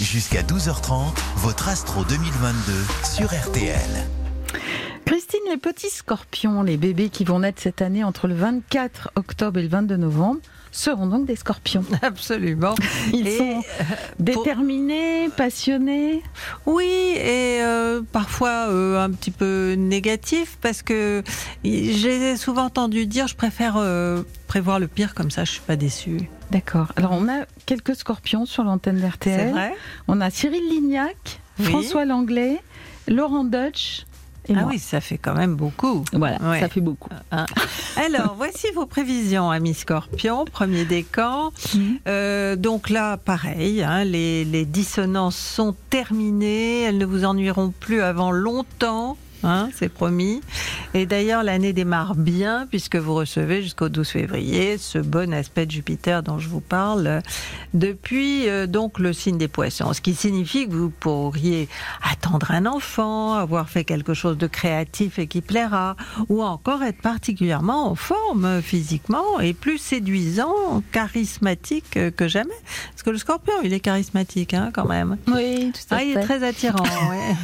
Jusqu'à 12h30, votre Astro 2022 sur RTL. Christine, les petits scorpions, les bébés qui vont naître cette année entre le 24 octobre et le 22 novembre, seront donc des scorpions. Absolument. Ils Et, sont euh, déterminés, passionnés? Oui, et euh, parfois euh, un petit peu négatif parce que j'ai souvent entendu dire je préfère euh, prévoir le pire comme ça je suis pas déçue. D'accord. Alors, on a quelques scorpions sur l'antenne C'est d'RTL. vrai On a Cyril Lignac, Oui. François Langlais, Laurent Dutch et Ah moi. oui, ça fait quand même beaucoup. Voilà, Ouais. ça fait beaucoup. Hein. Alors, voici vos prévisions, amis scorpions. Premier décan. Mhm. Euh, donc là, pareil, hein, les, les dissonances sont terminées. Elles ne vous ennuieront plus avant longtemps. Hein, c'est promis. Et d'ailleurs, l'année démarre bien puisque vous recevez jusqu'au 12 février ce bon aspect de Jupiter dont je vous parle depuis euh, donc le signe des poissons. Ce qui signifie que vous pourriez attendre un enfant, avoir fait quelque chose de créatif et qui plaira, ou encore être particulièrement en forme physiquement et plus séduisant, charismatique que jamais. Parce que le scorpion, il est charismatique hein, quand même. Oui, tout à Ah, il est fait. très attirant. ouais.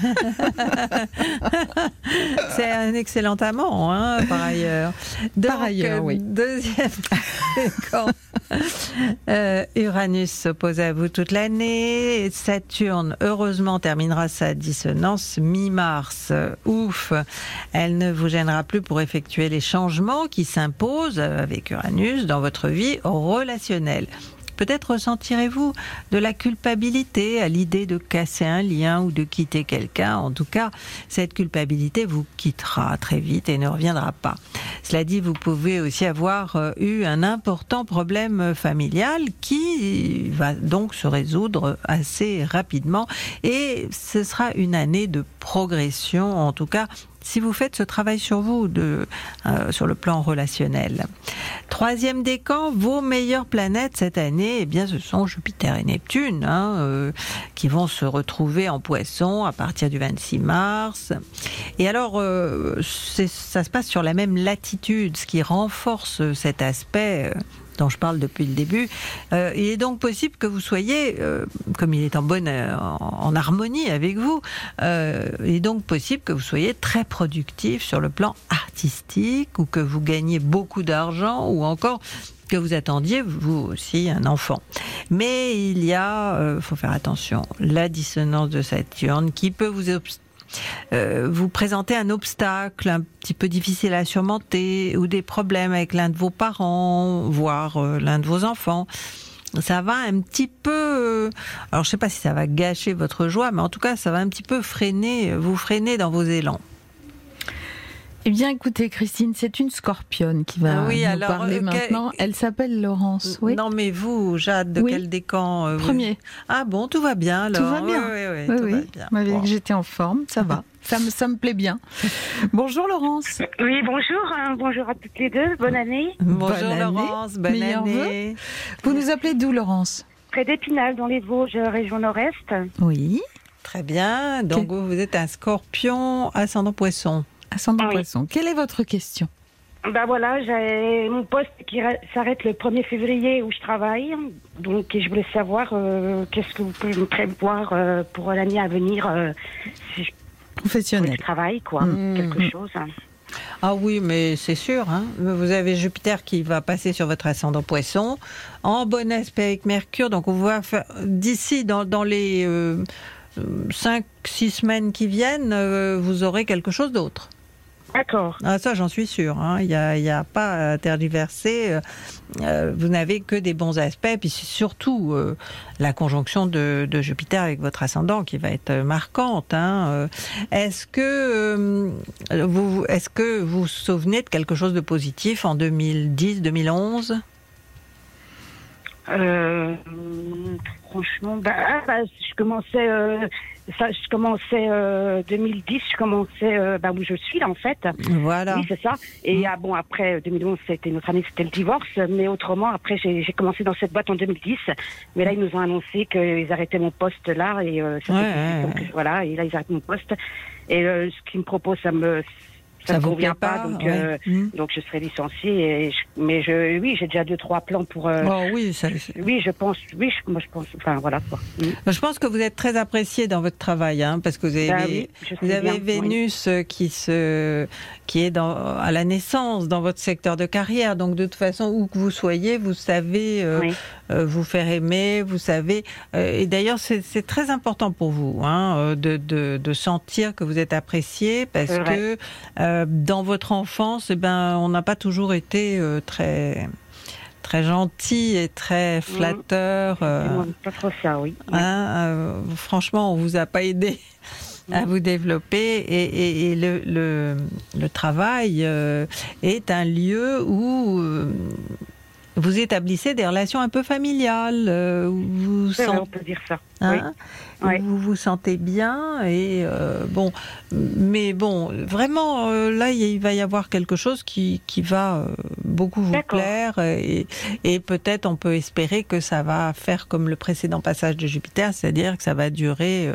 C'est un excellent amant, hein, par ailleurs. Par ailleurs, oui. Deuxième. Euh, Uranus s'oppose à vous toute l'année. Saturne, heureusement, terminera sa dissonance mi-mars. Euh, Ouf, elle ne vous gênera plus pour effectuer les changements qui s'imposent avec Uranus dans votre vie relationnelle. Peut-être ressentirez-vous de la culpabilité à l'idée de casser un lien ou de quitter quelqu'un. En tout cas, cette culpabilité vous quittera très vite et ne reviendra pas. Cela dit, vous pouvez aussi avoir euh, eu un important problème familial qui va donc se résoudre assez rapidement et ce sera une année de progression, en tout cas si vous faites ce travail sur vous, euh, sur le plan relationnel. Troisième décan, vos meilleures planètes cette année, eh bien, ce sont Jupiter et Neptune, hein, euh, qui vont se retrouver en Poisson à partir du 26 mars. Et alors, euh, ça se passe sur la même latitude, ce qui renforce cet aspect. Dont je parle depuis le début. Euh, il est donc possible que vous soyez, euh, comme il est en bonne, en, harmonie avec vous, euh, il est donc possible que vous soyez très productif sur le plan artistique ou que vous gagnez beaucoup d'argent ou encore que vous attendiez vous aussi un enfant. Mais il y a, euh, faut faire attention, la dissonance de Saturne qui peut vous obst- euh, vous présenter un obstacle un petit peu difficile à surmonter ou des problèmes avec l'un de vos parents, voire euh, l'un de vos enfants. Ça va un petit peu, euh, alors je sais pas si ça va gâcher votre joie, mais en tout cas ça va un petit peu freiner, vous freiner dans vos élans. Eh bien, écoutez, Christine, c'est une scorpionne qui va Ah oui, nous alors, parler euh, maintenant. Elle s'appelle Laurence. Oui. Non mais vous, Jade, de Oui. quel décan euh, vous- Premier. Ah bon, tout va bien alors. Tout va bien. Oui, oui, oui, Oui, tout oui. va bien. Vous m'avez dit Bon. que j'étais en forme, ça va. ça, me, ça me plaît bien. Bonjour Laurence. Oui, bonjour, hein, bonjour à toutes les deux, bonne année. Bonjour Bonne année. Laurence, bonne année. Vous nous appelez d'où Laurence? Près d'Épinal, dans les Vosges, région nord-est. Oui. Très bien. Donc vous êtes un scorpion ascendant poisson. Ascendant Oui. poisson. Quelle est votre question Ben voilà, j'ai mon poste qui s'arrête le 1er février où je travaille. Donc, je voulais savoir euh, qu'est-ce que vous pouvez me prévoir euh, pour l'année à venir euh, si je, où Professionnelle. je travaille, quoi. Mhm. Quelque chose. hein. Ah oui, mais c'est sûr. Hein. Vous avez Jupiter qui va passer sur votre ascendant poisson, en bon aspect avec Mercure. Donc on va faire d'ici dans, dans les 5-6 semaines qui viennent, euh, vous aurez quelque chose d'autre. D'accord. Ah, ça, j'en suis sûre. hein. Il n'y a, pas à tergiverser. Euh, euh, vous n'avez que des bons aspects. Puis surtout euh, la conjonction de, de Jupiter avec votre ascendant qui va être marquante. hein. Euh, Est-ce que, euh, vous, est-ce que vous vous souvenez de quelque chose de positif en 2010-2011 Euh, franchement, bah, ah, bah, je commençais, euh, ça, je commençais euh, 2010, je commençais euh, bah, où je suis là en fait. Voilà. Oui, c'est ça. Et ah, bon, après 2011, c'était notre année, c'était le divorce. Mais autrement, après, j'ai commencé dans cette boîte en 2010. Mais là, ils nous ont annoncé qu'ils arrêtaient mon poste là. Et euh, ça Ouais, fait- ouais, donc, ouais. voilà. Et là, ils arrêtent mon poste. Et euh, ce qu'ils me proposent, ça me ça, Ça me convient pas, donc, ouais. euh, Hmm. donc je serai licenciée. Et je- mais je, oui, j'ai déjà deux trois plans pour. euh, Oh oui, ça, Oui, je pense. Oui, je- moi je pense. Enfin voilà quoi. Mm. je pense que vous êtes très apprécié dans votre travail, hein, parce que vous avez, Bah oui, je sais vous avez bien, oui. Vénus euh, qui se, qui est dans, à la naissance dans votre secteur de carrière. Donc de toute façon, où que vous soyez, vous savez euh, Oui. vous faire aimer, vous savez. et d'ailleurs, c'est très important pour vous hein, de, de, de sentir que vous êtes apprécié, parce que euh, dans votre enfance, eh ben, on n'a pas toujours été euh, très très gentil et très flatteur. euh, Pas trop ça, oui. Hein, franchement, on vous a pas aidé à vous développer et, et- et le, le, le travail est un lieu où vous établissez des relations un peu familiales, euh, vous vrai, on peut dire ça. hein, vous vous sentez bien et euh, bon, mais bon, vraiment euh, là il va y avoir quelque chose qui, qui va beaucoup vous plaire et, et peut-être on peut espérer que ça va faire comme le précédent passage de Jupiter, c'est-à-dire que ça va durer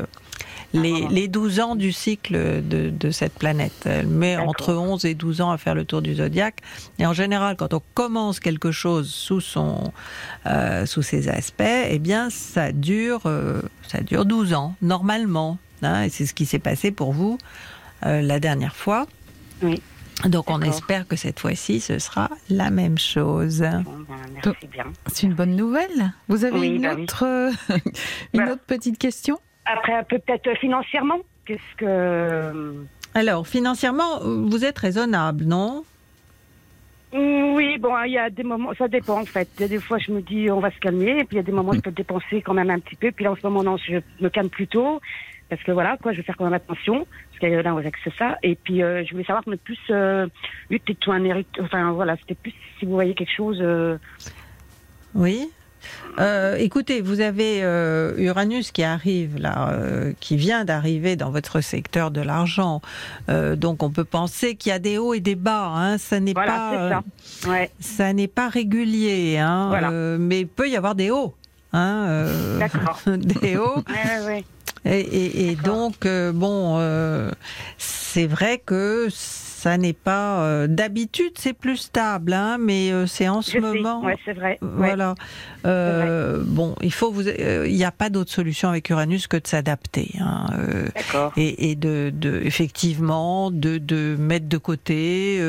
les, Ah. les 12 ans du cycle de, de cette planète. Elle met entre 11 et 12 ans à faire le tour du zodiaque. Et en général, quand on commence quelque chose sous, son, euh, sous ses aspects, eh bien, ça dure, euh, ça dure 12 ans, normalement. hein. et c'est ce qui s'est passé pour vous euh, la dernière fois. Oui. Donc, on espère que cette fois-ci, ce sera la même chose. Bon, ben, merci bien. C'est une bonne nouvelle. Vous avez Oui, une, bah autre, une Bah. autre petite question? Après, un peu peut-être euh, financièrement. Qu'est-ce que. Alors, financièrement, vous êtes raisonnable, non? Mm, Oui, bon, il y a des moments, ça dépend en fait. Il y a des fois, je me dis, on va se calmer, et puis il y a des moments, je peux dépenser quand même un petit peu. Puis là, en ce moment, non, je me calme plutôt, parce que voilà, quoi, je vais faire quand même attention, parce qu'il y a là, avec c'est ça. Et puis, euh, je voulais savoir, mais plus, euh, peut-être toi, un hérite, enfin voilà, c'était plus si vous voyez quelque chose. euh, Oui. Euh, écoutez, vous avez euh, Uranus qui arrive là, euh, qui vient d'arriver dans votre secteur de l'argent. Donc on peut penser qu'il y a des hauts et des bas. Hein. Ça n'est Voilà, pas, ça. Ouais, ça n'est pas régulier. Hein. Voilà. Mais il peut y avoir des hauts. Hein, D'accord. des hauts. ouais, ouais, ouais. Et, et- et D'accord. donc, bon, c'est vrai que ça n'est pas. euh, D'habitude, c'est plus stable, hein, mais euh, c'est en ce Je moment. ouais, c'est vrai. ouais. Voilà. Euh, bon, il faut vous. Il n'y a pas d'autre solution avec Uranus que de s'adapter. hein, D'accord. et, et de, de effectivement de, de mettre de côté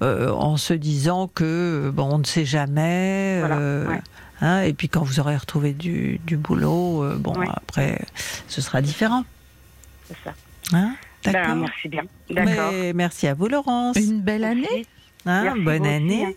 en se disant que bon on ne sait jamais Voilà, ouais. hein, et puis quand vous aurez retrouvé du, du boulot bon Ouais. après ce sera différent C'est ça. hein? Ben, d'accord merci bien. D'accord. Mais merci à vous Laurence Une belle année. Hein, bonne aussi, année hein.